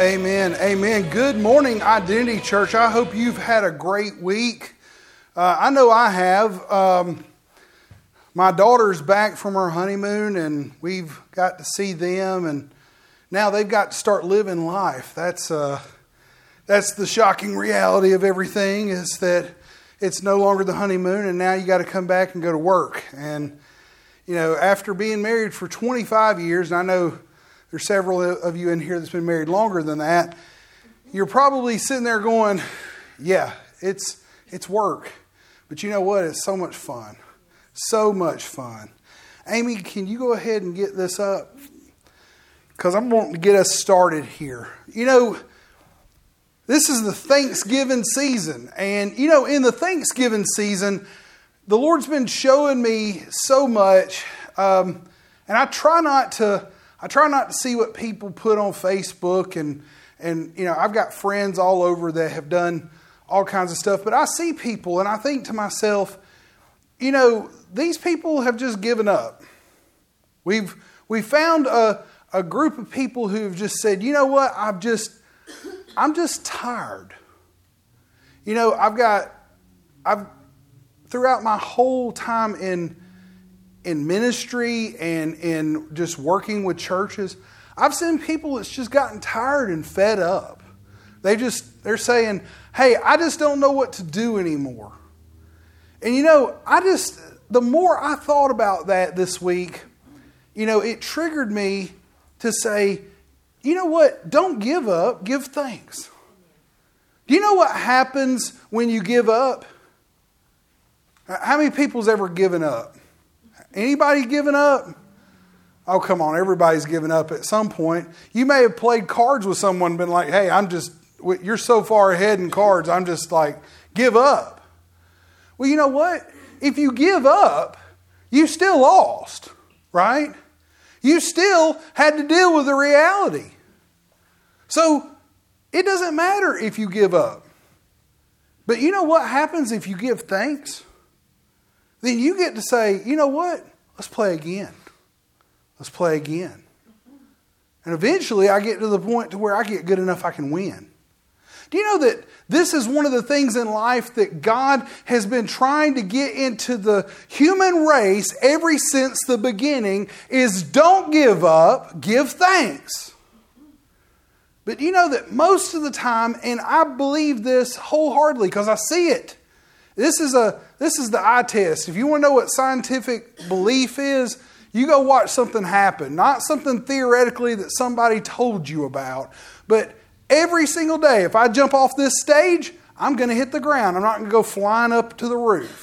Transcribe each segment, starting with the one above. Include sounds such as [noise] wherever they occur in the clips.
Amen. Amen. Good morning, Identity Church. I hope you've had a great week. Uh, I know I have. Um, my daughter's back from her honeymoon, and we've got to see them, and now they've got to start living life. That's uh, that's the shocking reality of everything. Is that it's no longer the honeymoon, and now you got to come back and go to work. And you know, after being married for 25 years, and I know there's several of you in here that's been married longer than that. You're probably sitting there going, "Yeah, it's it's work." But you know what? It's so much fun. So much fun. Amy, can you go ahead and get this up? Because I'm wanting to get us started here. You know, this is the Thanksgiving season. And, you know, in the Thanksgiving season, the Lord's been showing me so much. Um, and I try not to I try not to see what people put on Facebook and and you know, I've got friends all over that have done all kinds of stuff, but I see people and I think to myself, you know, these people have just given up. We've we found a a group of people who've just said, "You know what? I've just I'm just tired." You know, I've got I've throughout my whole time in in ministry and in just working with churches, I've seen people that's just gotten tired and fed up. They just they're saying, "Hey, I just don't know what to do anymore." And you know, I just the more I thought about that this week, you know, it triggered me to say, "You know what? Don't give up, give thanks." Do you know what happens when you give up? How many people's ever given up? Anybody giving up? Oh, come on, everybody's giving up at some point. You may have played cards with someone, been like, hey, I'm just, you're so far ahead in cards, I'm just like, give up. Well, you know what? If you give up, you still lost, right? You still had to deal with the reality. So it doesn't matter if you give up. But you know what happens if you give thanks? Then you get to say, you know what? Let's play again. Let's play again. And eventually I get to the point to where I get good enough I can win. Do you know that this is one of the things in life that God has been trying to get into the human race ever since the beginning is don't give up, give thanks. But you know that most of the time, and I believe this wholeheartedly because I see it, this is, a, this is the eye test. If you want to know what scientific belief is, you go watch something happen. Not something theoretically that somebody told you about, but every single day, if I jump off this stage, I'm going to hit the ground. I'm not going to go flying up to the roof.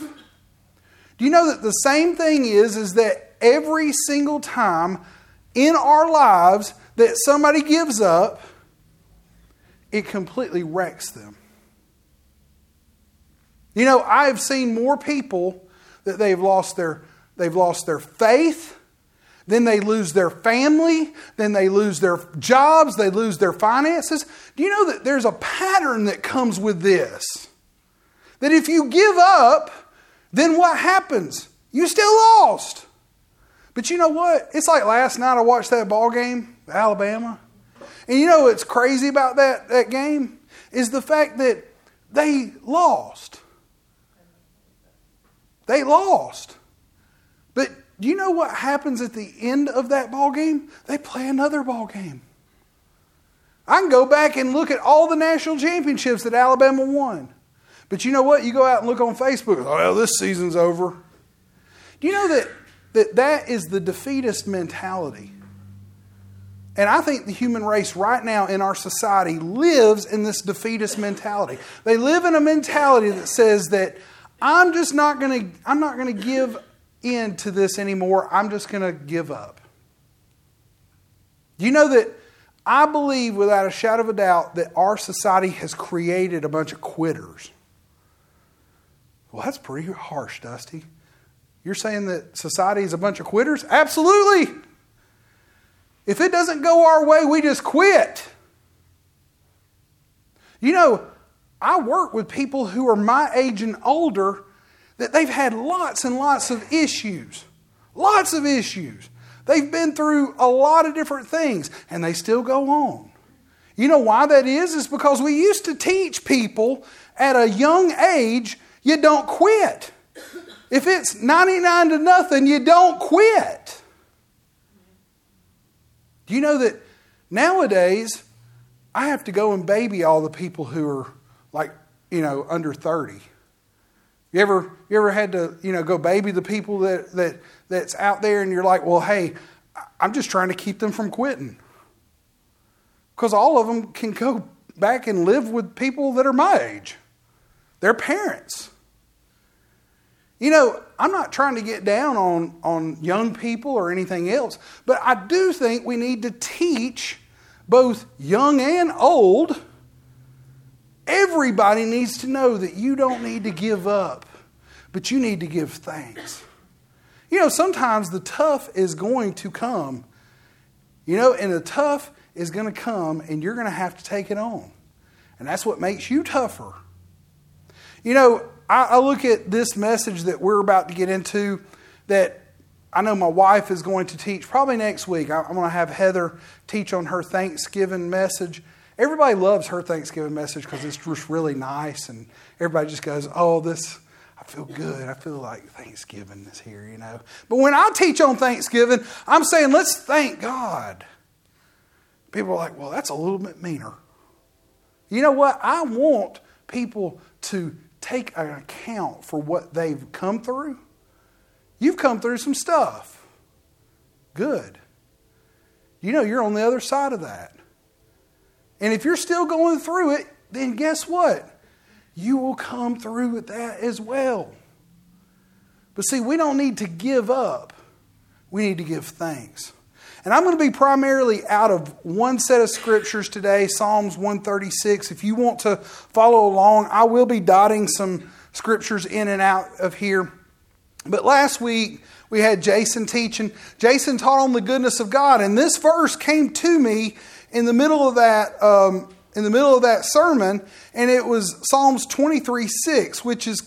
Do you know that the same thing is is that every single time in our lives that somebody gives up, it completely wrecks them. You know, I've seen more people that they've lost their they've lost their faith, then they lose their family, then they lose their jobs, they lose their finances. Do you know that there's a pattern that comes with this? That if you give up, then what happens? You still lost. But you know what? It's like last night I watched that ball game, Alabama. And you know what's crazy about that, that game? Is the fact that they lost. They lost. But do you know what happens at the end of that ball game? They play another ball game. I can go back and look at all the national championships that Alabama won. But you know what? You go out and look on Facebook, oh, this season's over. Do you know that, that that is the defeatist mentality? And I think the human race right now in our society lives in this defeatist mentality. They live in a mentality that says that I'm just not going to I'm not going to give in to this anymore. I'm just going to give up. You know that I believe without a shadow of a doubt that our society has created a bunch of quitters. Well, that's pretty harsh, Dusty. You're saying that society is a bunch of quitters? Absolutely. If it doesn't go our way, we just quit. You know, I work with people who are my age and older that they've had lots and lots of issues. Lots of issues. They've been through a lot of different things and they still go on. You know why that is? It's because we used to teach people at a young age, you don't quit. If it's 99 to nothing, you don't quit. Do you know that nowadays I have to go and baby all the people who are like, you know, under 30. You ever you ever had to, you know, go baby the people that, that that's out there and you're like, well, hey, I'm just trying to keep them from quitting. Because all of them can go back and live with people that are my age. They're parents. You know, I'm not trying to get down on, on young people or anything else, but I do think we need to teach both young and old. Everybody needs to know that you don't need to give up, but you need to give thanks. You know, sometimes the tough is going to come, you know, and the tough is going to come and you're going to have to take it on. And that's what makes you tougher. You know, I, I look at this message that we're about to get into that I know my wife is going to teach probably next week. I'm going to have Heather teach on her Thanksgiving message. Everybody loves her Thanksgiving message because it's just really nice, and everybody just goes, "Oh, this." I feel good. I feel like Thanksgiving is here, you know. But when I teach on Thanksgiving, I'm saying, let's thank God. People are like, well, that's a little bit meaner. You know what? I want people to take an account for what they've come through. You've come through some stuff. Good. You know, you're on the other side of that. And if you're still going through it, then guess what? You will come through with that as well. But see, we don't need to give up, we need to give thanks. And I'm going to be primarily out of one set of scriptures today, Psalms 136. If you want to follow along, I will be dotting some scriptures in and out of here. But last week, we had Jason teaching. Jason taught on the goodness of God, and this verse came to me in the middle of that um, in the middle of that sermon, and it was Psalms 23 6, which is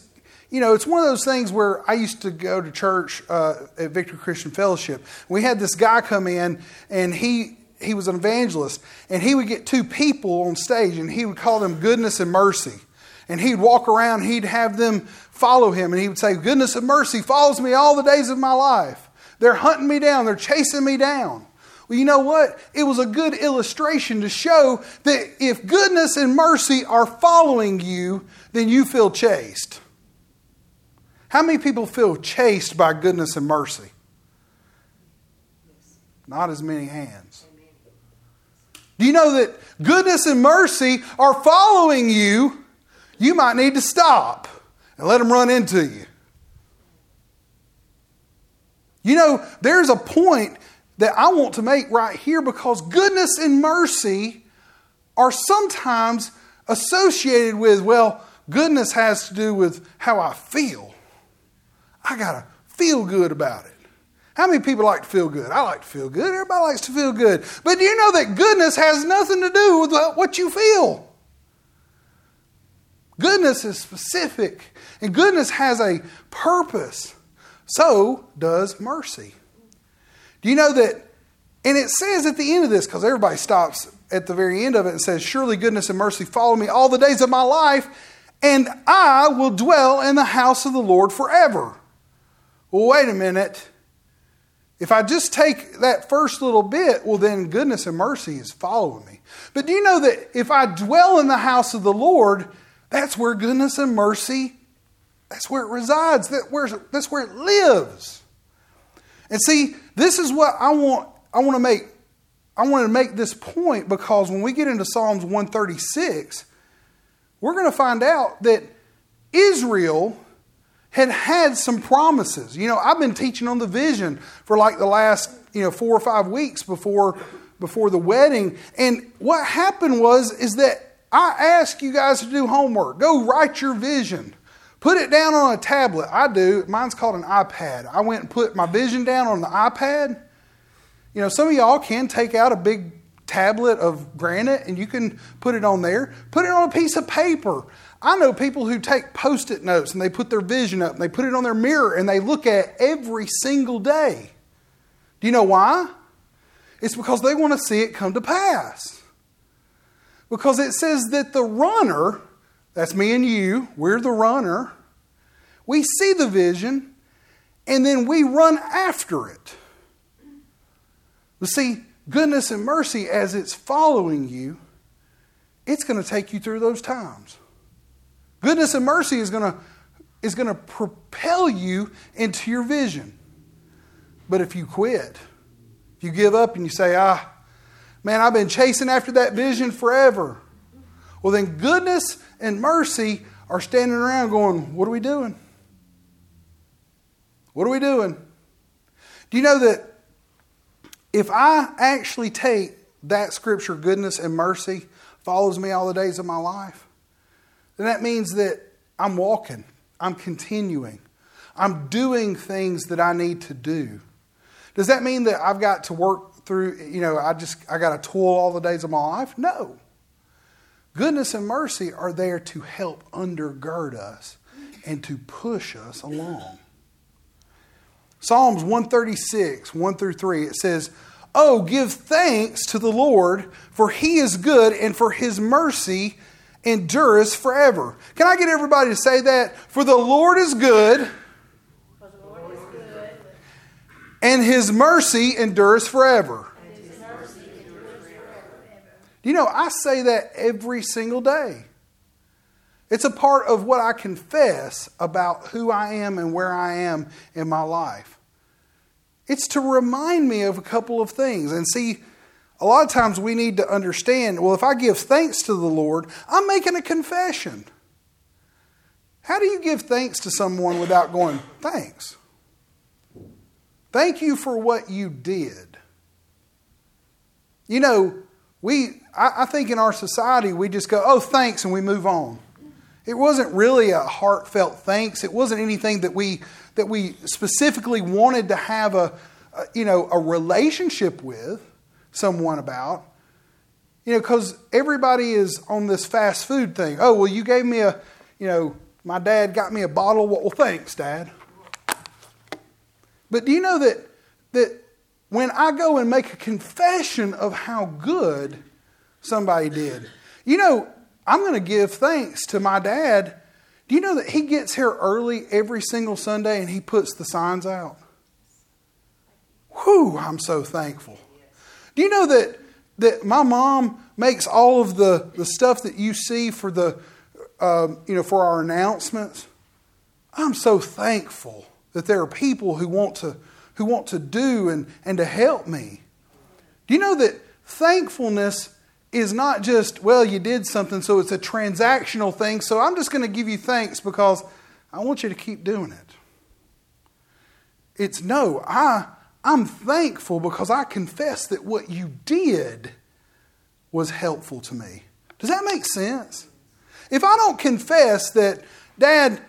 you know, it's one of those things where I used to go to church uh, at Victory Christian Fellowship. We had this guy come in, and he he was an evangelist, and he would get two people on stage, and he would call them goodness and mercy. And he'd walk around, he'd have them follow him, and he would say, Goodness and mercy follows me all the days of my life. They're hunting me down, they're chasing me down. Well, you know what? It was a good illustration to show that if goodness and mercy are following you, then you feel chased. How many people feel chased by goodness and mercy? Not as many hands. Do you know that goodness and mercy are following you? You might need to stop and let them run into you. You know, there's a point that I want to make right here because goodness and mercy are sometimes associated with, well, goodness has to do with how I feel. I got to feel good about it. How many people like to feel good? I like to feel good. Everybody likes to feel good. But do you know that goodness has nothing to do with what you feel? Goodness is specific, and goodness has a purpose. So does mercy. Do you know that? And it says at the end of this, because everybody stops at the very end of it and says, Surely goodness and mercy follow me all the days of my life, and I will dwell in the house of the Lord forever. Well, wait a minute. If I just take that first little bit, well, then goodness and mercy is following me. But do you know that if I dwell in the house of the Lord, that's where goodness and mercy, that's where it resides, that's where it lives. And see, this is what I want, I want to make. I want to make this point because when we get into Psalms 136, we're going to find out that Israel had had some promises. You know, I've been teaching on the vision for like the last, you know, four or five weeks before before the wedding. And what happened was is that I asked you guys to do homework. Go write your vision. Put it down on a tablet. I do. Mine's called an iPad. I went and put my vision down on the iPad. You know, some of y'all can take out a big tablet of granite and you can put it on there. Put it on a piece of paper. I know people who take post it notes and they put their vision up and they put it on their mirror and they look at every single day. Do you know why? It's because they want to see it come to pass. Because it says that the runner, that's me and you, we're the runner, we see the vision and then we run after it. But see, goodness and mercy, as it's following you, it's going to take you through those times. Goodness and mercy is going to, is going to propel you into your vision. But if you quit, if you give up and you say, ah, man, I've been chasing after that vision forever, well, then goodness and mercy are standing around going, what are we doing? What are we doing? Do you know that if I actually take that scripture, goodness and mercy, follows me all the days of my life, then that means that I'm walking, I'm continuing, I'm doing things that I need to do. Does that mean that I've got to work through, you know, I just, I got to toil all the days of my life? No. Goodness and mercy are there to help undergird us and to push us along. Psalms 136, 1 through 3, it says, Oh, give thanks to the Lord, for he is good, and for his mercy endures forever. Can I get everybody to say that? For the Lord is good, Lord is good. and his mercy endures forever. You know, I say that every single day. It's a part of what I confess about who I am and where I am in my life. It's to remind me of a couple of things. And see, a lot of times we need to understand well, if I give thanks to the Lord, I'm making a confession. How do you give thanks to someone without going, thanks? Thank you for what you did. You know, we I, I think in our society we just go, oh, thanks, and we move on. It wasn't really a heartfelt thanks. It wasn't anything that we that we specifically wanted to have a, a you know a relationship with someone about. You know, because everybody is on this fast food thing. Oh, well, you gave me a, you know, my dad got me a bottle. What Well, thanks, Dad. But do you know that that when I go and make a confession of how good somebody did, you know, I'm going to give thanks to my dad. Do you know that he gets here early every single Sunday and he puts the signs out? Whew, I'm so thankful. Do you know that, that my mom makes all of the, the stuff that you see for the um, you know for our announcements? I'm so thankful that there are people who want to who want to do and, and to help me. Do you know that thankfulness is not just, well, you did something, so it's a transactional thing, so I'm just going to give you thanks because I want you to keep doing it. It's no, I, I'm thankful because I confess that what you did was helpful to me. Does that make sense? If I don't confess that, Dad,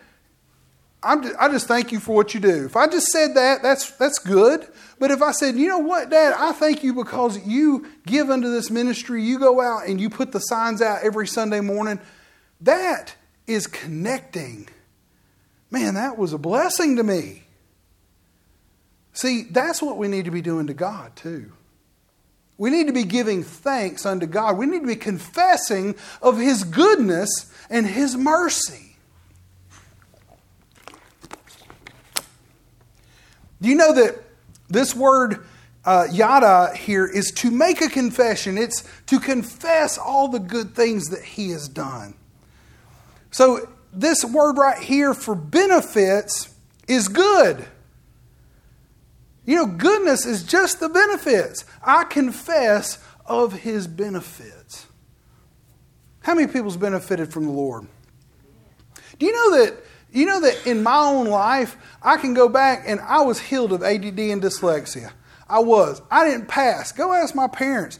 just, I just thank you for what you do. If I just said that, that's, that's good. But if I said, you know what, Dad, I thank you because you give unto this ministry, you go out and you put the signs out every Sunday morning, that is connecting. Man, that was a blessing to me. See, that's what we need to be doing to God, too. We need to be giving thanks unto God. We need to be confessing of His goodness and His mercy. Do you know that this word uh, yada here is to make a confession, it's to confess all the good things that he has done. So, this word right here for benefits is good. You know, goodness is just the benefits. I confess of his benefits. How many people's benefited from the Lord? Do you know that you know that in my own life, I can go back and I was healed of ADD and dyslexia. I was. I didn't pass. Go ask my parents.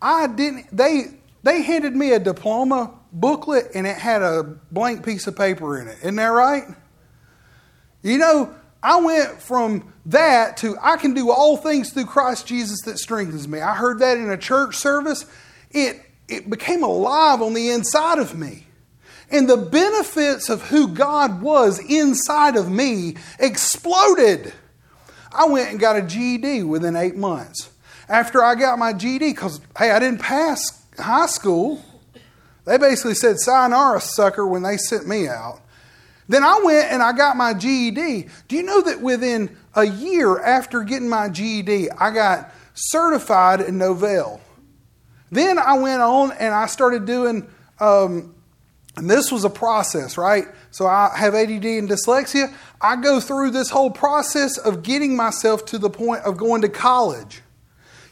I didn't. They they handed me a diploma booklet and it had a blank piece of paper in it. Isn't that right? You know, I went from that to I can do all things through Christ Jesus that strengthens me. I heard that in a church service. It it became alive on the inside of me. And the benefits of who God was inside of me exploded. I went and got a GED within eight months. After I got my GED, because, hey, I didn't pass high school, They basically said, Sayonara, sucker, when they sent me out. Then I went and I got my GED. Do you know that within a year after getting my GED, I got certified in Novell? Then I went on and I started doing, um, and this was a process, right? So I have ADD and dyslexia. I go through this whole process of getting myself to the point of going to college.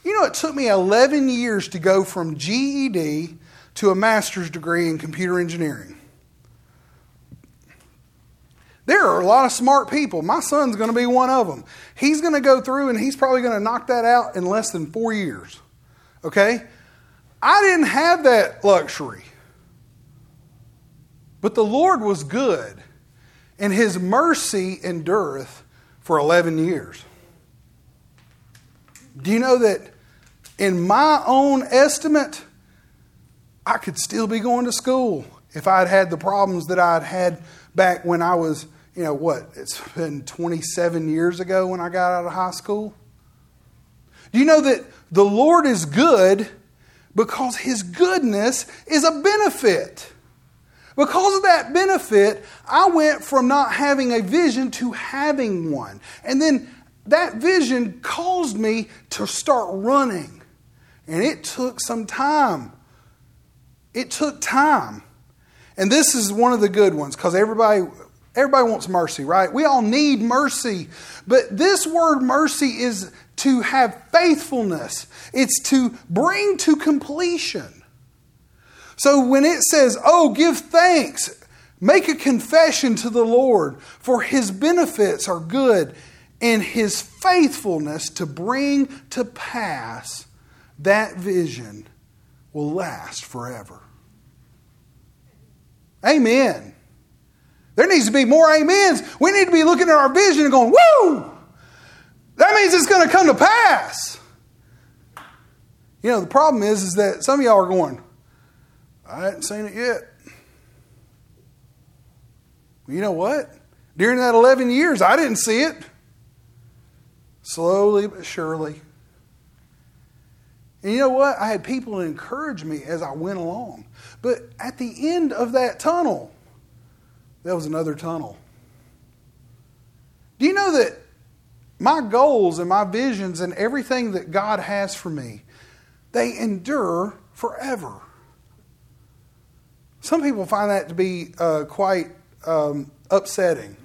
You know, it took me 11 years to go from GED to a master's degree in computer engineering. There are a lot of smart people. My son's going to be one of them. He's going to go through and he's probably going to knock that out in less than four years. Okay? I didn't have that luxury. But the Lord was good, and his mercy endureth for 11 years. Do you know that in my own estimate, I could still be going to school if I'd had the problems that I'd had back when I was, you know, what? It's been 27 years ago when I got out of high school. Do you know that the Lord is good because his goodness is a benefit. Because of that benefit, I went from not having a vision to having one. And then that vision caused me to start running. And it took some time. It took time. And this is one of the good ones because everybody everybody wants mercy, right? We all need mercy. But this word mercy is to have faithfulness, it's to bring to completion. So when it says, oh, give thanks, make a confession to the Lord, for his benefits are good, and his faithfulness to bring to pass that vision will last forever. Amen. There needs to be more amens. We need to be looking at our vision and going, woo! That means it's going to come to pass. You know, the problem is, is that some of y'all are going, I hadn't seen it yet. You know what? During that 11 years, I didn't see it. Slowly but surely. And you know what? I had people encourage me as I went along. But at the end of that tunnel, there was another tunnel. Do you know that my goals and my visions and everything that God has for me, they endure forever. Some people find that to be uh, quite um, upsetting.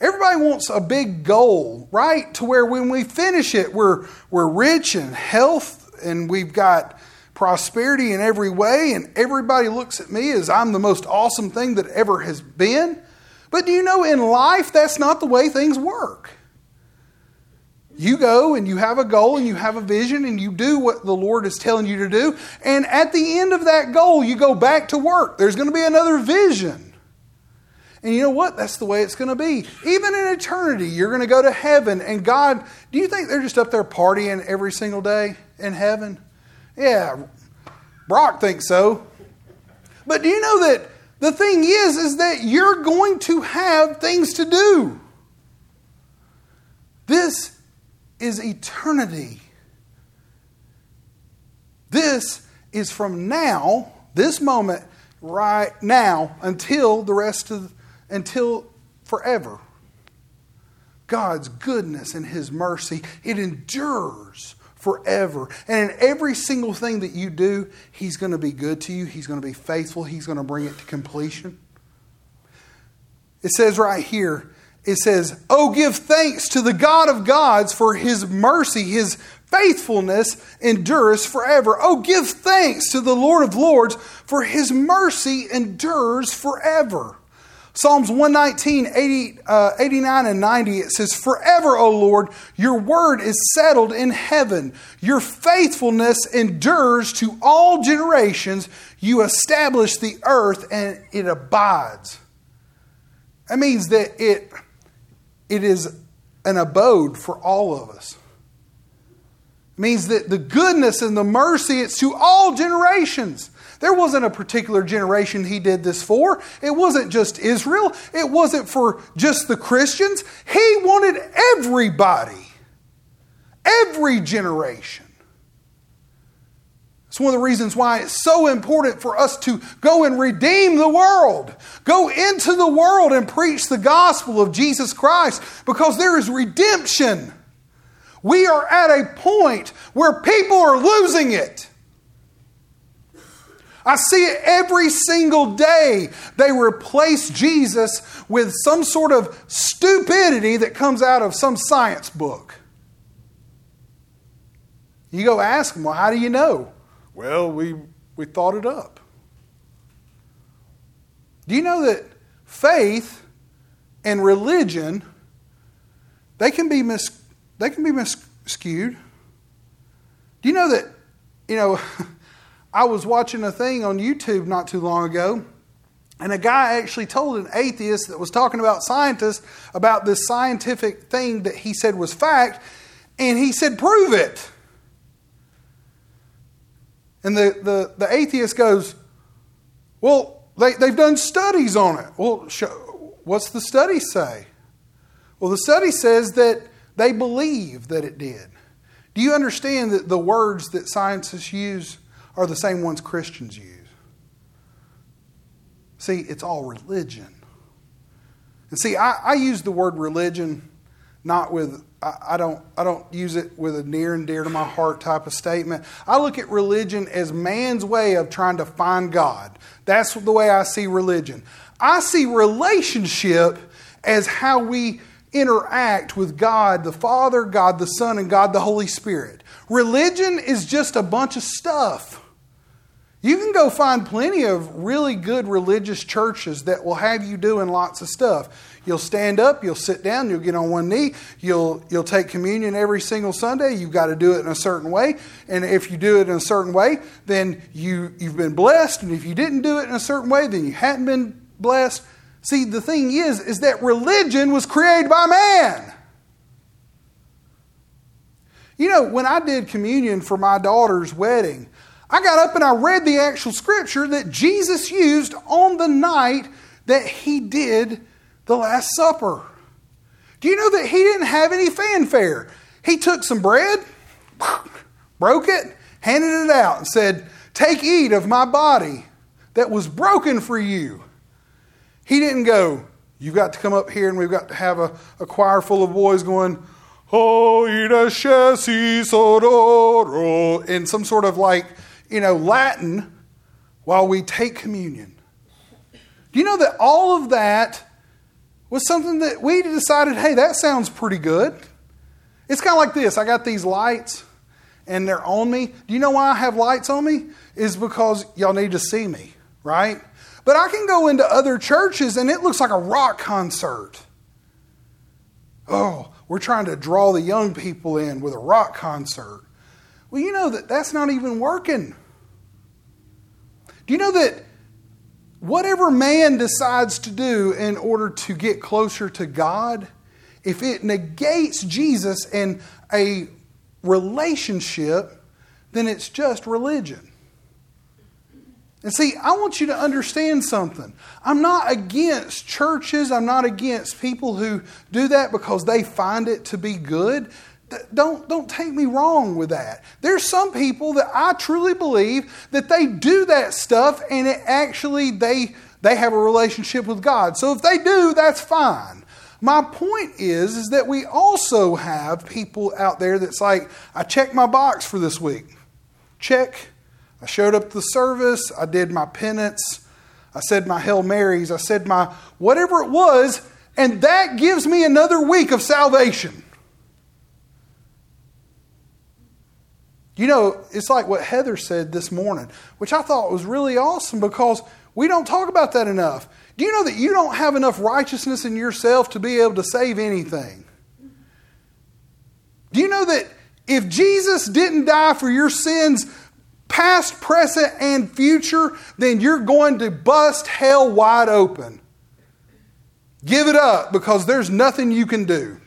Everybody wants a big goal, right? To where when we finish it, we're, we're rich in health and we've got prosperity in every way, and everybody looks at me as I'm the most awesome thing that ever has been. But do you know in life, that's not the way things work? You go and you have a goal and you have a vision and you do what the Lord is telling you to do. And at the end of that goal, you go back to work. There's going to be another vision. And you know what? That's the way it's going to be. Even in eternity, you're going to go to heaven. And God, do you think they're just up there partying every single day in heaven? Yeah, Brock thinks so. But do you know that the thing is, is that you're going to have things to do. This is eternity. This is from now, this moment, right now, until the rest of, until forever. God's goodness and His mercy, it endures forever. And in every single thing that you do, He's going to be good to you. He's going to be faithful. He's going to bring it to completion. It says right here, it says, Oh, give thanks to the God of gods for his mercy, his faithfulness endures forever. Oh, give thanks to the Lord of lords for his mercy endures forever. Psalms 119, 80, uh, 89, and 90, it says, Forever, O Lord, your word is settled in heaven. Your faithfulness endures to all generations. You establish the earth and it abides. That means that it it is an abode for all of us. It means that the goodness and the mercy, it's to all generations. There wasn't a particular generation he did this for. It wasn't just Israel. It wasn't for just the Christians. He wanted everybody, every generation. It's one of the reasons why it's so important for us to go and redeem the world. Go into the world and preach the gospel of Jesus Christ because there is redemption. We are at a point where people are losing it. I see it every single day. They replace Jesus with some sort of stupidity that comes out of some science book. You go ask them, well, how do you know? Well, we, we thought it up. Do you know that faith and religion they can be mis, they can be miscued? Do you know that you know [laughs] I was watching a thing on YouTube not too long ago and a guy actually told an atheist that was talking about scientists about this scientific thing that he said was fact and he said prove it. And the, the, the atheist goes, Well, they, they've done studies on it. Well, what's the study say? Well, the study says that they believe that it did. Do you understand that the words that scientists use are the same ones Christians use? See, it's all religion. And see, I, I use the word religion not with I, don't I don't use it with a near and dear to my heart type of statement. I look at religion as man's way of trying to find God. That's the way I see religion. I see relationship as how we interact with God the Father, God the Son, and God the Holy Spirit. Religion is just a bunch of stuff. You can go find plenty of really good religious churches that will have you doing lots of stuff. You'll stand up, you'll sit down, you'll get on one knee, you'll, you'll take communion every single Sunday. You've got to do it in a certain way. And if you do it in a certain way, then you, you've been blessed. And if you didn't do it in a certain way, then you hadn't been blessed. See, the thing is, is that religion was created by man. You know, when I did communion for my daughter's wedding, I got up and I read the actual scripture that Jesus used on the night that he did the Last Supper. Do you know that he didn't have any fanfare? He took some bread, broke it, handed it out, and said, Take, eat of my body that was broken for you. He didn't go, You've got to come up here and we've got to have a, a choir full of boys going, Oh, in some sort of like you know, Latin while we take communion. Do you know that all of that was something that we decided, hey, that sounds pretty good? It's kind of like this I got these lights and they're on me. Do you know why I have lights on me? Is because y'all need to see me, right? But I can go into other churches and it looks like a rock concert. Oh, we're trying to draw the young people in with a rock concert. Well, you know that that's not even working. Do you know that whatever man decides to do in order to get closer to God, if it negates Jesus and a relationship, then it's just religion. And see, I want you to understand something. I'm not against churches, I'm not against people who do that because they find it to be good don't, don't take me wrong with that. There's some people that I truly believe that they do that stuff and it actually they they have a relationship with God. So if they do, that's fine. My point is, is that we also have people out there that's like, I checked my box for this week. Check. I showed up to the service. I did my penance. I said my Hail Marys. I said my whatever it was. And that gives me another week of salvation. You know, it's like what Heather said this morning, which I thought was really awesome because we don't talk about that enough. Do you know that you don't have enough righteousness in yourself to be able to save anything? Do you know that if Jesus didn't die for your sins, past, present, and future, then you're going to bust hell wide open? Give it up because there's nothing you can do.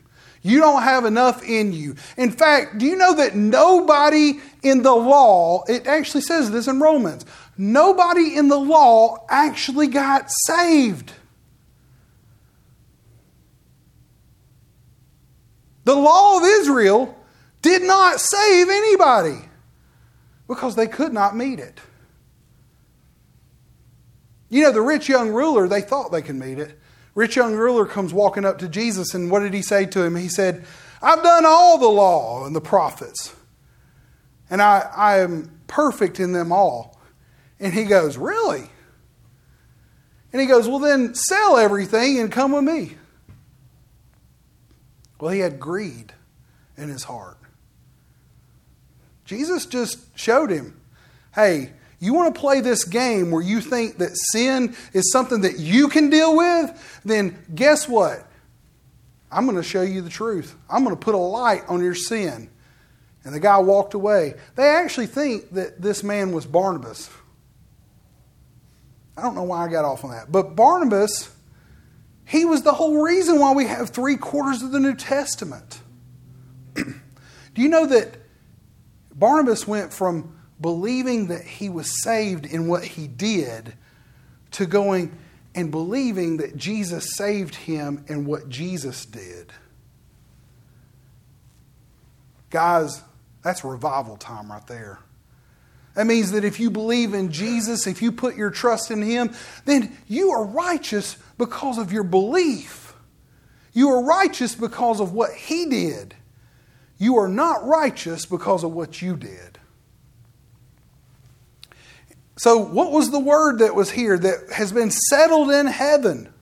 You don't have enough in you. In fact, do you know that nobody in the law, it actually says this in Romans, nobody in the law actually got saved. The law of Israel did not save anybody. Because they could not meet it. You know, the rich young ruler, they thought they could meet it. Rich young ruler comes walking up to Jesus, and what did he say to him? He said, I've done all the law and the prophets, and I, I am perfect in them all. And he goes, Really? And he goes, Well, then sell everything and come with me. Well, he had greed in his heart. Jesus just showed him, Hey, you want to play this game where you think that sin is something that you can deal with? Then guess what? I'm going to show you the truth. I'm going to put a light on your sin. And the guy walked away. They actually think that this man was Barnabas. I don't know why I got off on that. But Barnabas, he was the whole reason why we have three quarters of the New Testament. [clears throat] Do you know that Barnabas went from believing that he was saved in what he did to going and believing that Jesus saved him in what Jesus did. Guys, that's revival time right there. That means that if you believe in Jesus, if you put your trust in Him, then you are righteous because of your belief. You are righteous because of what He did. You are not righteous because of what you did. So, what was the word that was here that has been settled in heaven?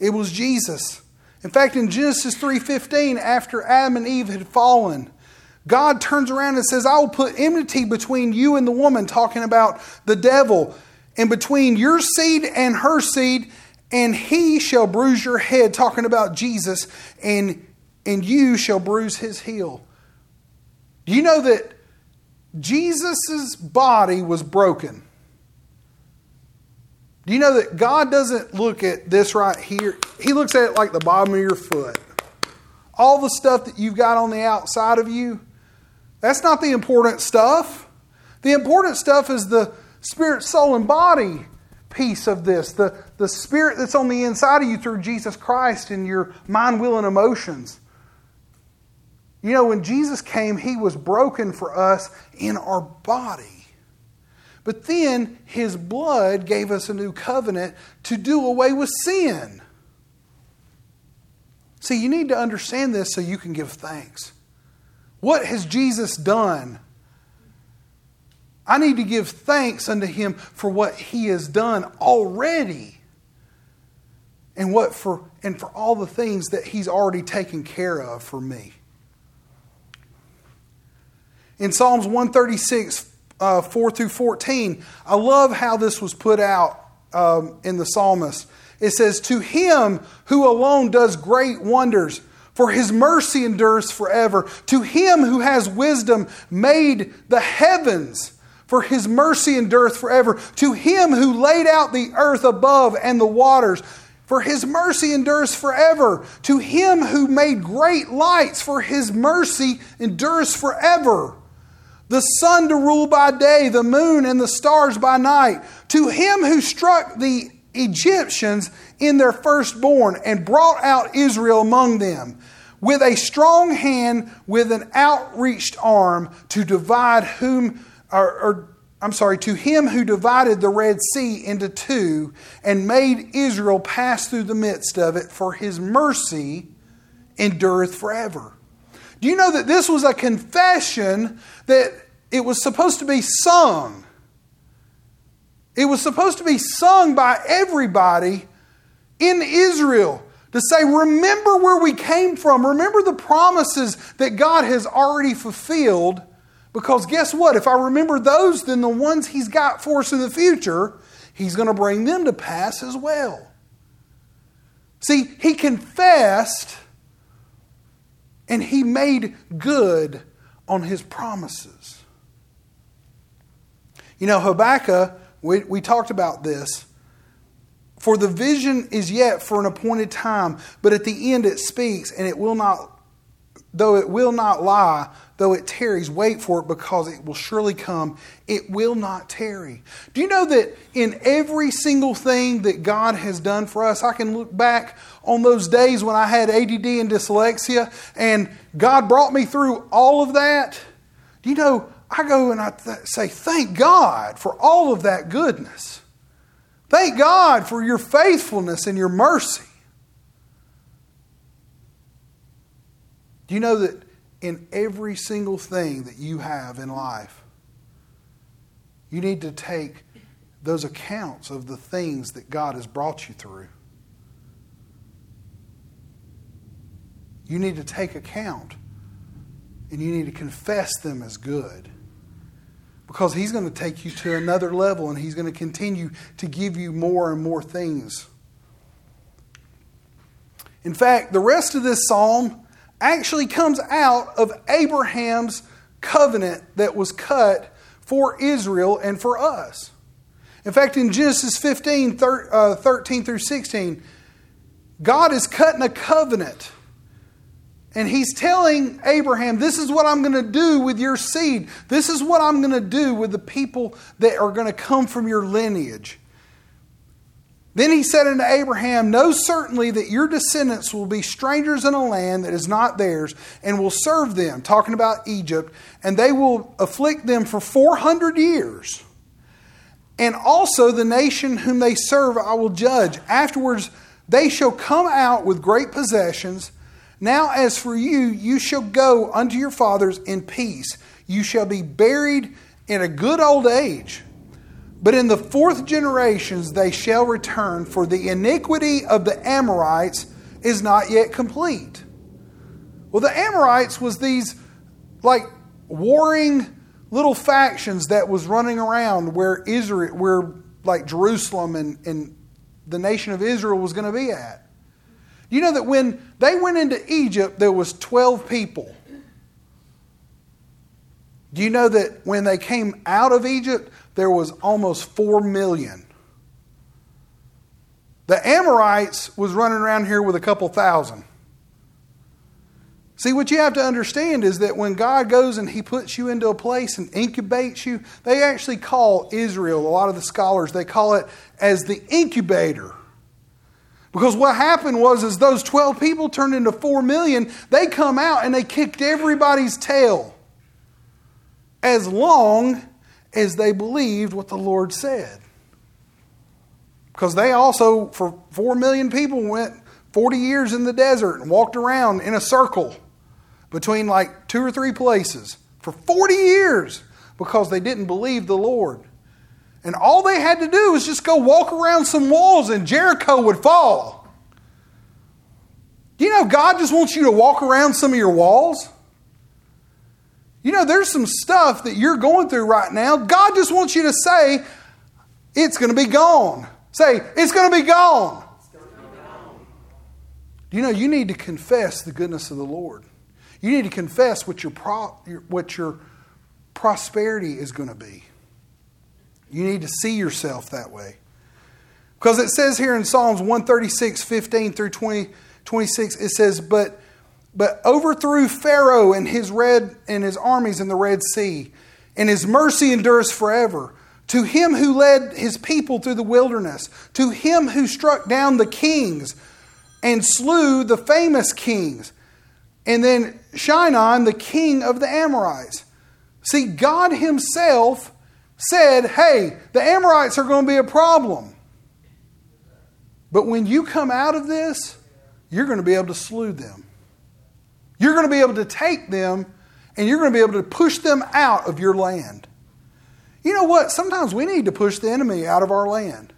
It was Jesus. In fact, in Genesis 3:15, after Adam and Eve had fallen, God turns around and says, I will put enmity between you and the woman, talking about the devil, and between your seed and her seed, and he shall bruise your head, talking about Jesus, and, and you shall bruise his heel. Do you know that Jesus' body was broken? Do you know that God doesn't look at this right here? He looks at it like the bottom of your foot. All the stuff that you've got on the outside of you, that's not the important stuff. The important stuff is the spirit, soul, and body piece of this the, the spirit that's on the inside of you through Jesus Christ and your mind, will, and emotions. You know, when Jesus came, he was broken for us in our body. But then his blood gave us a new covenant to do away with sin. See, you need to understand this so you can give thanks. What has Jesus done? I need to give thanks unto him for what he has done already. And what for and for all the things that he's already taken care of for me. In Psalms 136, uh, 4 through 14, I love how this was put out um, in the psalmist. It says, To him who alone does great wonders, for his mercy endures forever. To him who has wisdom made the heavens, for his mercy endureth forever. To him who laid out the earth above and the waters, for his mercy endures forever. To him who made great lights, for his mercy endures forever. The sun to rule by day, the moon and the stars by night. To him who struck the Egyptians in their firstborn and brought out Israel among them with a strong hand, with an outreached arm to divide whom, or, or, I'm sorry, to him who divided the Red Sea into two and made Israel pass through the midst of it, for his mercy endureth forever. Do you know that this was a confession that it was supposed to be sung? It was supposed to be sung by everybody in Israel to say, remember where we came from. Remember the promises that God has already fulfilled. Because guess what? If I remember those, then the ones He's got for us in the future, He's going to bring them to pass as well. See, He confessed and He made good on His promises. You know, Habakkuk, we, we talked about this. For the vision is yet for an appointed time, but at the end it speaks, and it will not, though it will not lie, though it tarries, wait for it because it will surely come. It will not tarry. Do you know that in every single thing that God has done for us, I can look back on those days when I had ADD and dyslexia, and God brought me through all of that? You know I go and I th- say, Thank God for all of that goodness. Thank God for your faithfulness and your mercy. Do you know that in every single thing that you have in life, you need to take those accounts of the things that God has brought you through? You need to take account and you need to confess them as good because He's going to take you to another level and He's going to continue to give you more and more things. In fact, the rest of this psalm actually comes out of Abraham's covenant that was cut for Israel and for us. In fact, in Genesis 15, uh, 13 through 16, God is cutting a covenant and he's telling Abraham, This is what I'm going to do with your seed. This is what I'm going to do with the people that are going to come from your lineage. Then he said unto Abraham, Know certainly that your descendants will be strangers in a land that is not theirs, and will serve them, talking about Egypt, and they will afflict them for 400 years. And also the nation whom they serve I will judge. Afterwards they shall come out with great possessions now, as for you, you shall go unto your fathers in peace. You shall be buried in a good old age. But in the fourth generations they shall return, for the iniquity of the Amorites is not yet complete. Well, the Amorites was these like warring little factions that was running around where Israel, where like Jerusalem and, and the nation of Israel was going to be at. You know that when they went into Egypt, there was 12 people. Do you know that when they came out of Egypt, there was almost 4 million? The Amorites was running around here with a couple thousand. See, what you have to understand is that when God goes and He puts you into a place and incubates you, they actually call Israel, a lot of the scholars, they call it as the incubator. Because what happened was as those 12 people turned into 4 million, they come out and they kicked everybody's tail. As long as they believed what the Lord said. Because they also, for 4 million people, went 40 years in the desert and walked around in a circle between like two or three places for 40 years because they didn't believe the Lord. And all they had to do was just go walk around some walls and Jericho would fall. You know God just wants you to walk around some of your walls? You know, there's some stuff that you're going through right now. God just wants you to say, it's going to be gone. Say, it's going to be gone. You know, you need to confess the goodness of the Lord. You need to confess what your, pro, what your prosperity is going to be. You need to see yourself that way. Because it says here in Psalms 136, 15 through 20, 26, it says, But but overthrew Pharaoh and his red and his armies in the Red Sea, and his mercy endures forever. To him who led his people through the wilderness, to him who struck down the kings and slew the famous kings, and then Sihon, the king of the Amorites. See, God Himself said, hey, the Amorites are going to be a problem. But when you come out of this, you're going to be able to slew them. You're going to be able to take them and you're going to be able to push them out of your land. You know what? Sometimes we need to push the enemy out of our land.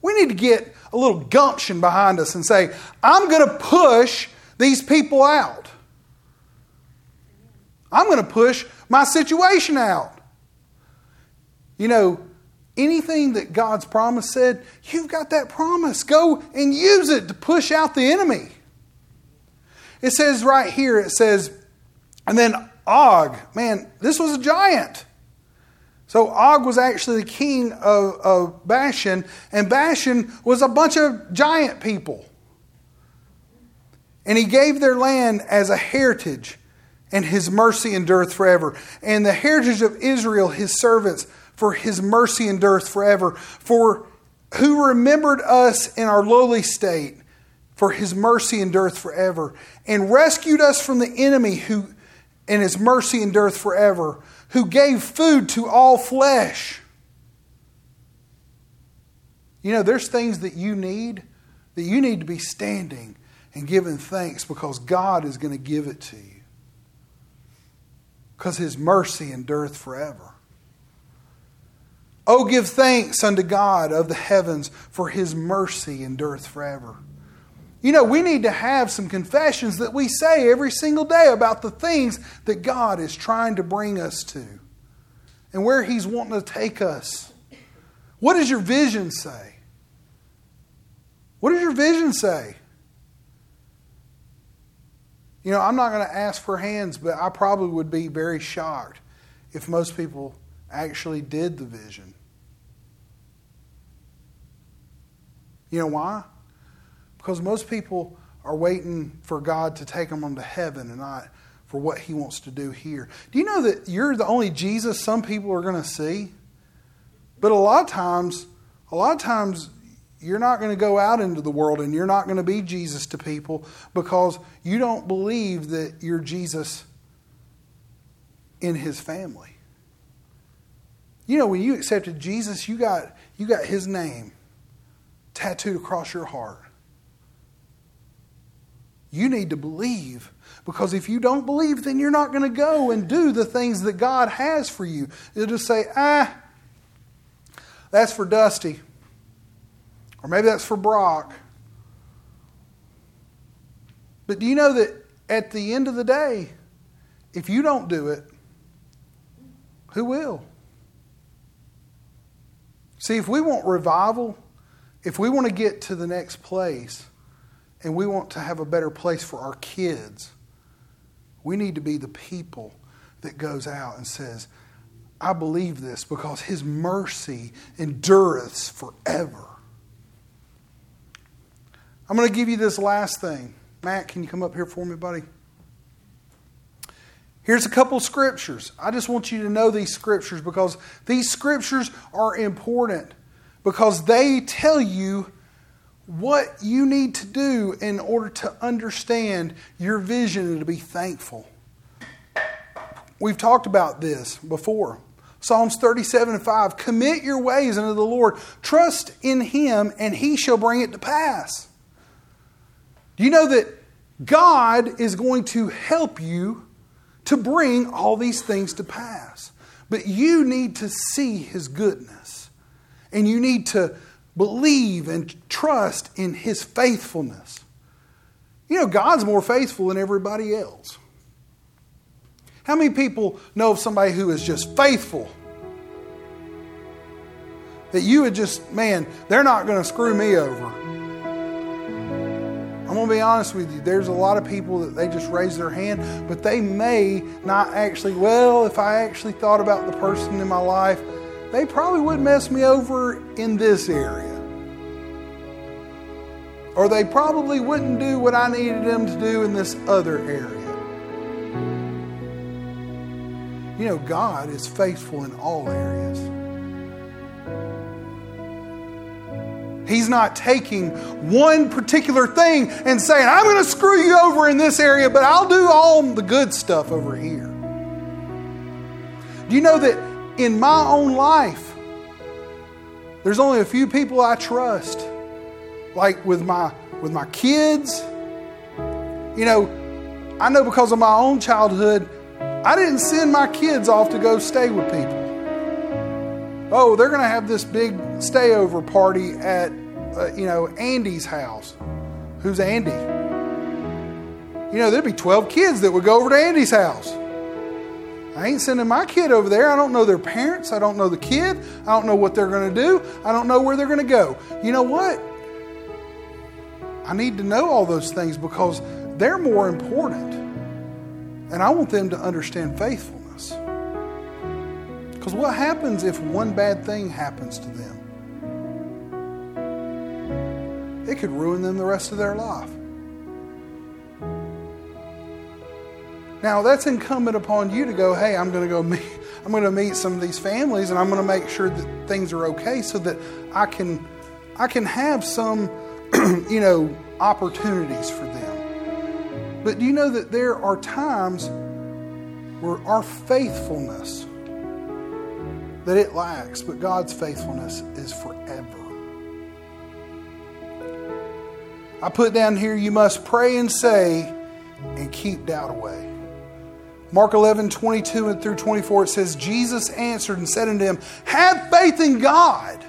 We need to get a little gumption behind us and say, I'm going to push these people out. I'm going to push my situation out. You know, anything that God's promise said, you've got that promise. Go and use it to push out the enemy. It says right here, it says, and then Og, man, this was a giant. So Og was actually the king of, of Bashan, and Bashan was a bunch of giant people. And he gave their land as a heritage, and his mercy endureth forever. And the heritage of Israel, his servants, for his mercy endureth forever. For who remembered us in our lowly state, for his mercy endureth forever, and rescued us from the enemy who and his mercy endureth forever, who gave food to all flesh. You know, there's things that you need that you need to be standing and giving thanks because God is going to give it to you. Because his mercy endureth forever. Oh, give thanks unto God of the heavens, for his mercy endureth forever. You know, we need to have some confessions that we say every single day about the things that God is trying to bring us to and where he's wanting to take us. What does your vision say? What does your vision say? You know, I'm not going to ask for hands, but I probably would be very shocked if most people actually did the vision. You know why? Because most people are waiting for God to take them onto heaven and not for what He wants to do here. Do you know that you're the only Jesus some people are going to see? But a lot of times, a lot of times, you're not going to go out into the world and you're not going to be Jesus to people because you don't believe that you're Jesus in His family. You know, when you accepted Jesus, you got, you got His name tattooed across your heart. You need to believe because if you don't believe, then you're not going to go and do the things that God has for you. You'll just say, ah, that's for Dusty. Or maybe that's for Brock. But do you know that at the end of the day, if you don't do it, who will? See, if we want revival, if we want to get to the next place, and we want to have a better place for our kids, we need to be the people that goes out and says, I believe this because his mercy endureth forever. I'm going to give you this last thing. Matt, can you come up here for me, buddy? Here's a couple scriptures. I just want you to know these scriptures because these scriptures are important because they tell you what you need to do in order to understand your vision and to be thankful. We've talked about this before. Psalms 37 and 5 Commit your ways unto the Lord, trust in Him, and He shall bring it to pass. Do you know that God is going to help you to bring all these things to pass? But you need to see His goodness, and you need to believe and trust in his faithfulness. You know, God's more faithful than everybody else. How many people know of somebody who is just faithful? That you would just, man, they're not going to screw me over. I'm going to be honest with you. There's a lot of people that they just raise their hand, but they may not actually, well, if I actually thought about the person in my life, they probably would mess me over in this area. Or they probably wouldn't do what I needed them to do in this other area. You know, God is faithful in all areas. He's not taking one particular thing and saying, I'm going to screw you over in this area, but I'll do all the good stuff over here. Do you know that in my own life, there's only a few people I trust, like with my with my kids. You know, I know because of my own childhood, I didn't send my kids off to go stay with people. Oh, they're going to have this big stayover party at, uh, you know, Andy's house. Who's Andy? You know, there'd be 12 kids that would go over to Andy's house. I ain't sending my kid over there. I don't know their parents. I don't know the kid. I don't know what they're going to do. I don't know where they're going to go. You know what? I need to know all those things because they're more important. And I want them to understand faithfulness. Because what happens if one bad thing happens to them? It could ruin them the rest of their life. Now that's incumbent upon you to go, hey, I'm going to go [laughs] meet, I'm going to meet some of these families and I'm going to make sure that things are okay so that I can I can have some [clears throat] you know opportunities for them. But do you know that there are times where our faithfulness that it lacks, but God's faithfulness is forever. I put down here, you must pray and say and keep doubt away. Mark 11, 22 and through 24, it says, Jesus answered and said unto him, Have faith in God.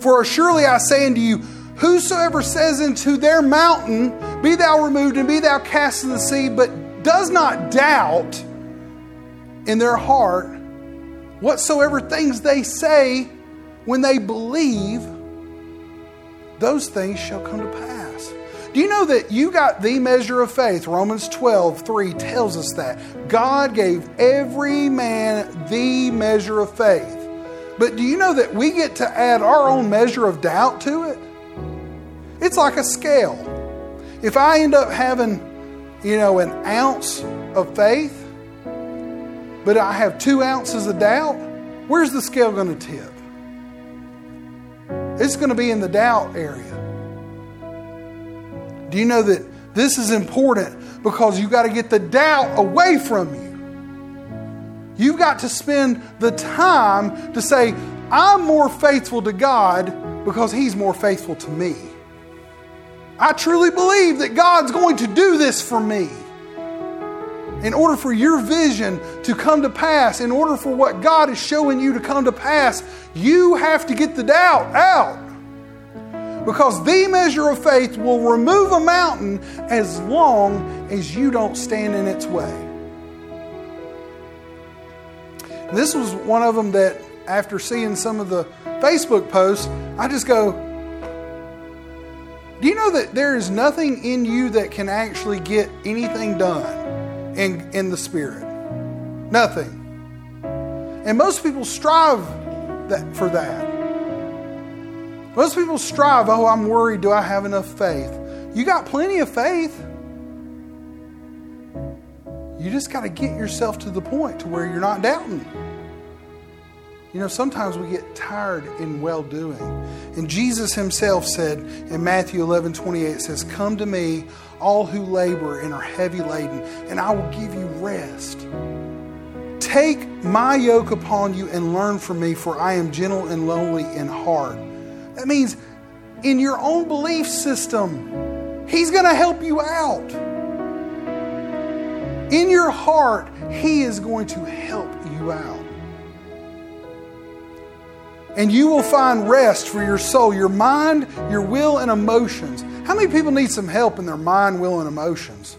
For surely I say unto you, Whosoever says unto their mountain, Be thou removed and be thou cast in the sea, but does not doubt in their heart, whatsoever things they say when they believe, those things shall come to pass. Do you know that you got the measure of faith? Romans 12, 3 tells us that. God gave every man the measure of faith. But do you know that we get to add our own measure of doubt to it? It's like a scale. If I end up having, you know, an ounce of faith, but I have two ounces of doubt, where's the scale going to tip? It's going to be in the doubt area. Do you know that this is important because you've got to get the doubt away from you? You've got to spend the time to say, I'm more faithful to God because He's more faithful to me. I truly believe that God's going to do this for me. In order for your vision to come to pass, in order for what God is showing you to come to pass, you have to get the doubt out. Because the measure of faith will remove a mountain as long as you don't stand in its way. This was one of them that, after seeing some of the Facebook posts, I just go, Do you know that there is nothing in you that can actually get anything done in, in the Spirit? Nothing. And most people strive that, for that. Most people strive, oh, I'm worried, do I have enough faith? You got plenty of faith. You just got to get yourself to the point to where you're not doubting. You know, sometimes we get tired in well doing. And Jesus himself said in Matthew 11 28, says, Come to me, all who labor and are heavy laden, and I will give you rest. Take my yoke upon you and learn from me, for I am gentle and lowly in heart that means in your own belief system, He's going to help you out. In your heart, He is going to help you out. And you will find rest for your soul, your mind, your will, and emotions. How many people need some help in their mind, will, and emotions?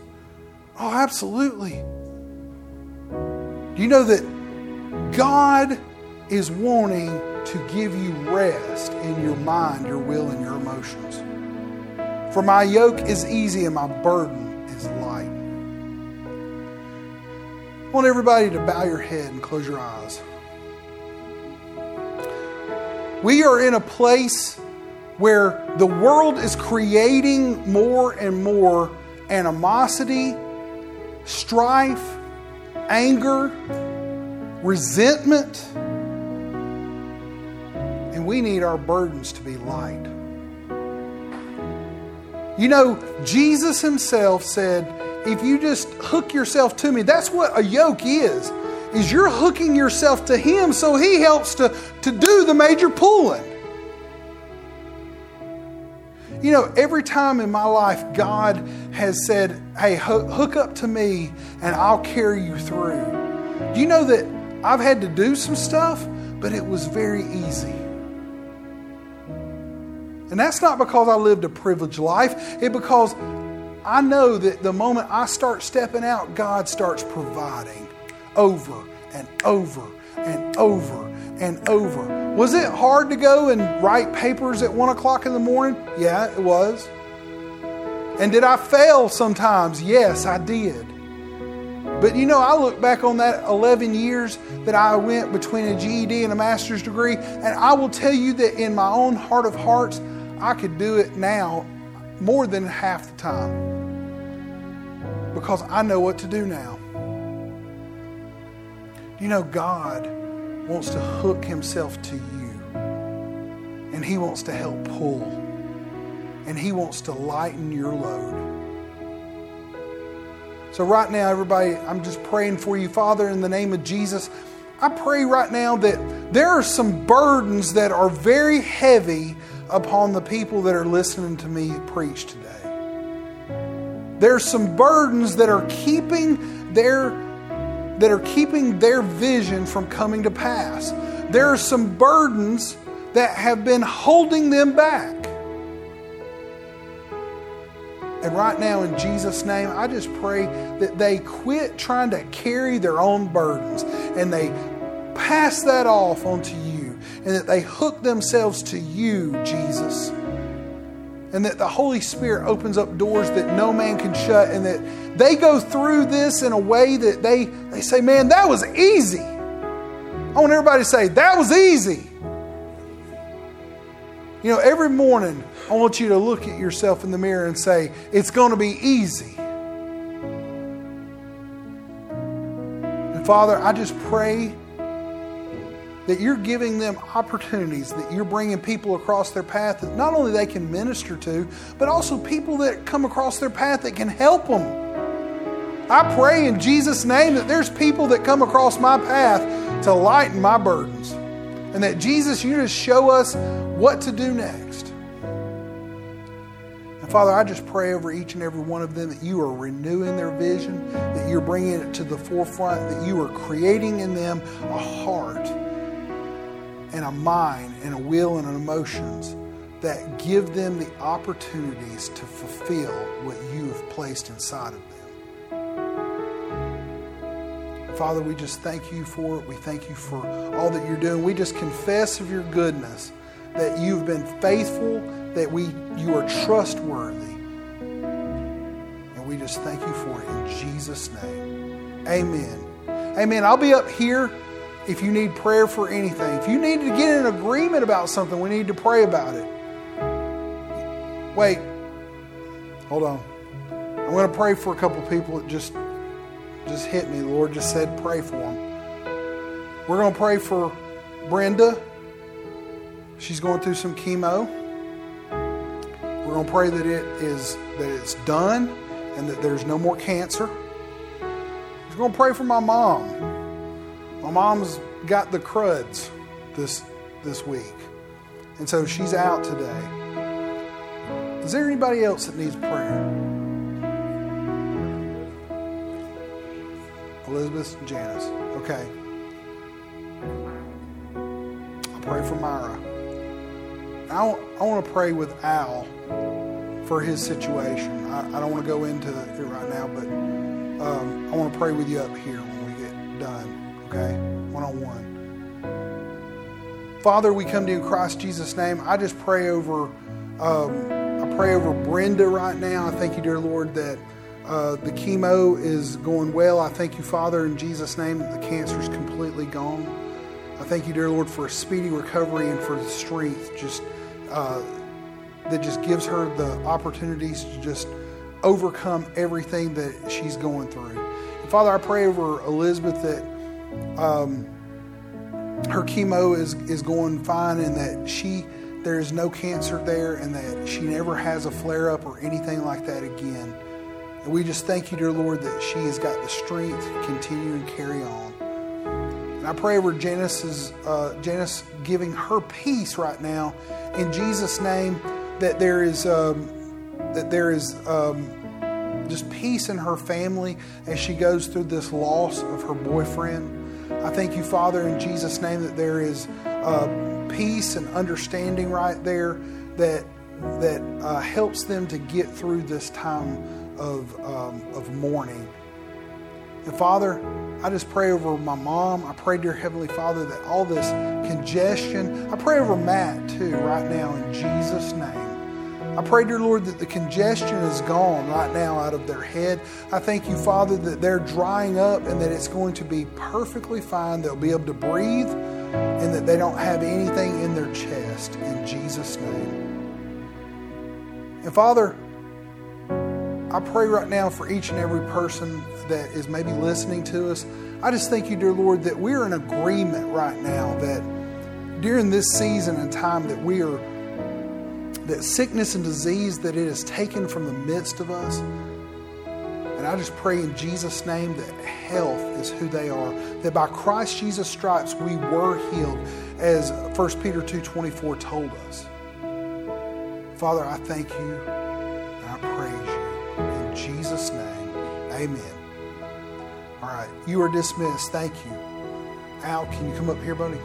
Oh, absolutely. Do you know that God is wanting to give you rest in your mind, your will, and your emotions. For my yoke is easy and my burden is light. I want everybody to bow your head and close your eyes. We are in a place where the world is creating more and more animosity, strife, anger, resentment we need our burdens to be light. You know, Jesus himself said, if you just hook yourself to me, that's what a yoke is. Is you're hooking yourself to him so he helps to, to do the major pulling. You know, every time in my life God has said, hey, hook up to me and I'll carry you through. Do you know that I've had to do some stuff, but it was very easy. And that's not because I lived a privileged life, it's because I know that the moment I start stepping out, God starts providing over and over and over and over. Was it hard to go and write papers at one o'clock in the morning? Yeah, it was. And did I fail sometimes? Yes, I did. But you know, I look back on that 11 years that I went between a GED and a master's degree, and I will tell you that in my own heart of hearts, I could do it now more than half the time because I know what to do now. You know, God wants to hook Himself to you, and He wants to help pull, and He wants to lighten your load. So, right now, everybody, I'm just praying for you. Father, in the name of Jesus, I pray right now that there are some burdens that are very heavy upon the people that are listening to me preach today. There's some burdens that are keeping their that are keeping their vision from coming to pass. There are some burdens that have been holding them back. And right now, in Jesus' name, I just pray that they quit trying to carry their own burdens and they pass that off onto you and that they hook themselves to you, Jesus. And that the Holy Spirit opens up doors that no man can shut, and that they go through this in a way that they, they say, Man, that was easy. I want everybody to say, That was easy. You know, every morning, I want you to look at yourself in the mirror and say, It's going to be easy. And Father, I just pray that you're giving them opportunities, that you're bringing people across their path that not only they can minister to, but also people that come across their path that can help them. I pray in Jesus' name that there's people that come across my path to lighten my burdens. And that Jesus, you just show us what to do next. And Father, I just pray over each and every one of them that you are renewing their vision, that you're bringing it to the forefront, that you are creating in them a heart and a mind and a will and an emotions that give them the opportunities to fulfill what you have placed inside of them. Father, we just thank you for it. We thank you for all that you're doing. We just confess of your goodness that you've been faithful, that we you are trustworthy. And we just thank you for it in Jesus' name. Amen. Amen. I'll be up here if you need prayer for anything. If you need to get in agreement about something, we need to pray about it. Wait. Hold on. I'm going to pray for a couple people that just just hit me. The Lord just said pray for them. We're going to pray for Brenda. She's going through some chemo. We're going to pray that it is that it's done and that there's no more cancer. We're going to pray for my mom. My mom's got the cruds this this week. And so she's out today. Is there anybody else that needs prayer? Elizabeth and Janice. Okay. I'll pray for Myra. I, I want to pray with Al for his situation. I, I don't want to go into it right now, but um, I want to pray with you up here when we get done okay? One on one. Father, we come to you in Christ Jesus' name. I just pray over, um, I pray over Brenda right now. I thank you, dear Lord, that uh, the chemo is going well. I thank you, Father, in Jesus' name, that the cancer is completely gone. I thank you, dear Lord, for a speedy recovery and for the strength just uh, that just gives her the opportunities to just overcome everything that she's going through. And Father, I pray over Elizabeth that um, her chemo is, is going fine and that she there is no cancer there and that she never has a flare up or anything like that again. And we just thank you, dear Lord, that she has got the strength to continue and carry on. And I pray over Janice's, uh, Janice giving her peace right now in Jesus' name that there is um, that there is um, just peace in her family as she goes through this loss of her boyfriend. I thank you, Father, in Jesus' name, that there is uh, peace and understanding right there that that uh, helps them to get through this time of um, of mourning. And Father, I just pray over my mom. I pray, dear Heavenly Father, that all this congestion. I pray over Matt too, right now, in Jesus' name. I pray, dear Lord, that the congestion is gone right now out of their head. I thank you, Father, that they're drying up and that it's going to be perfectly fine. They'll be able to breathe and that they don't have anything in their chest. In Jesus' name. And Father, I pray right now for each and every person that is maybe listening to us. I just thank you, dear Lord, that we're in agreement right now that during this season and time that we are that sickness and disease that it has taken from the midst of us. And I just pray in Jesus' name that health is who they are. That by Christ Jesus' stripes we were healed, as 1 Peter 2.24 told us. Father, I thank you and I praise you. In Jesus' name, amen. All right, you are dismissed. Thank you. Al, can you come up here, buddy?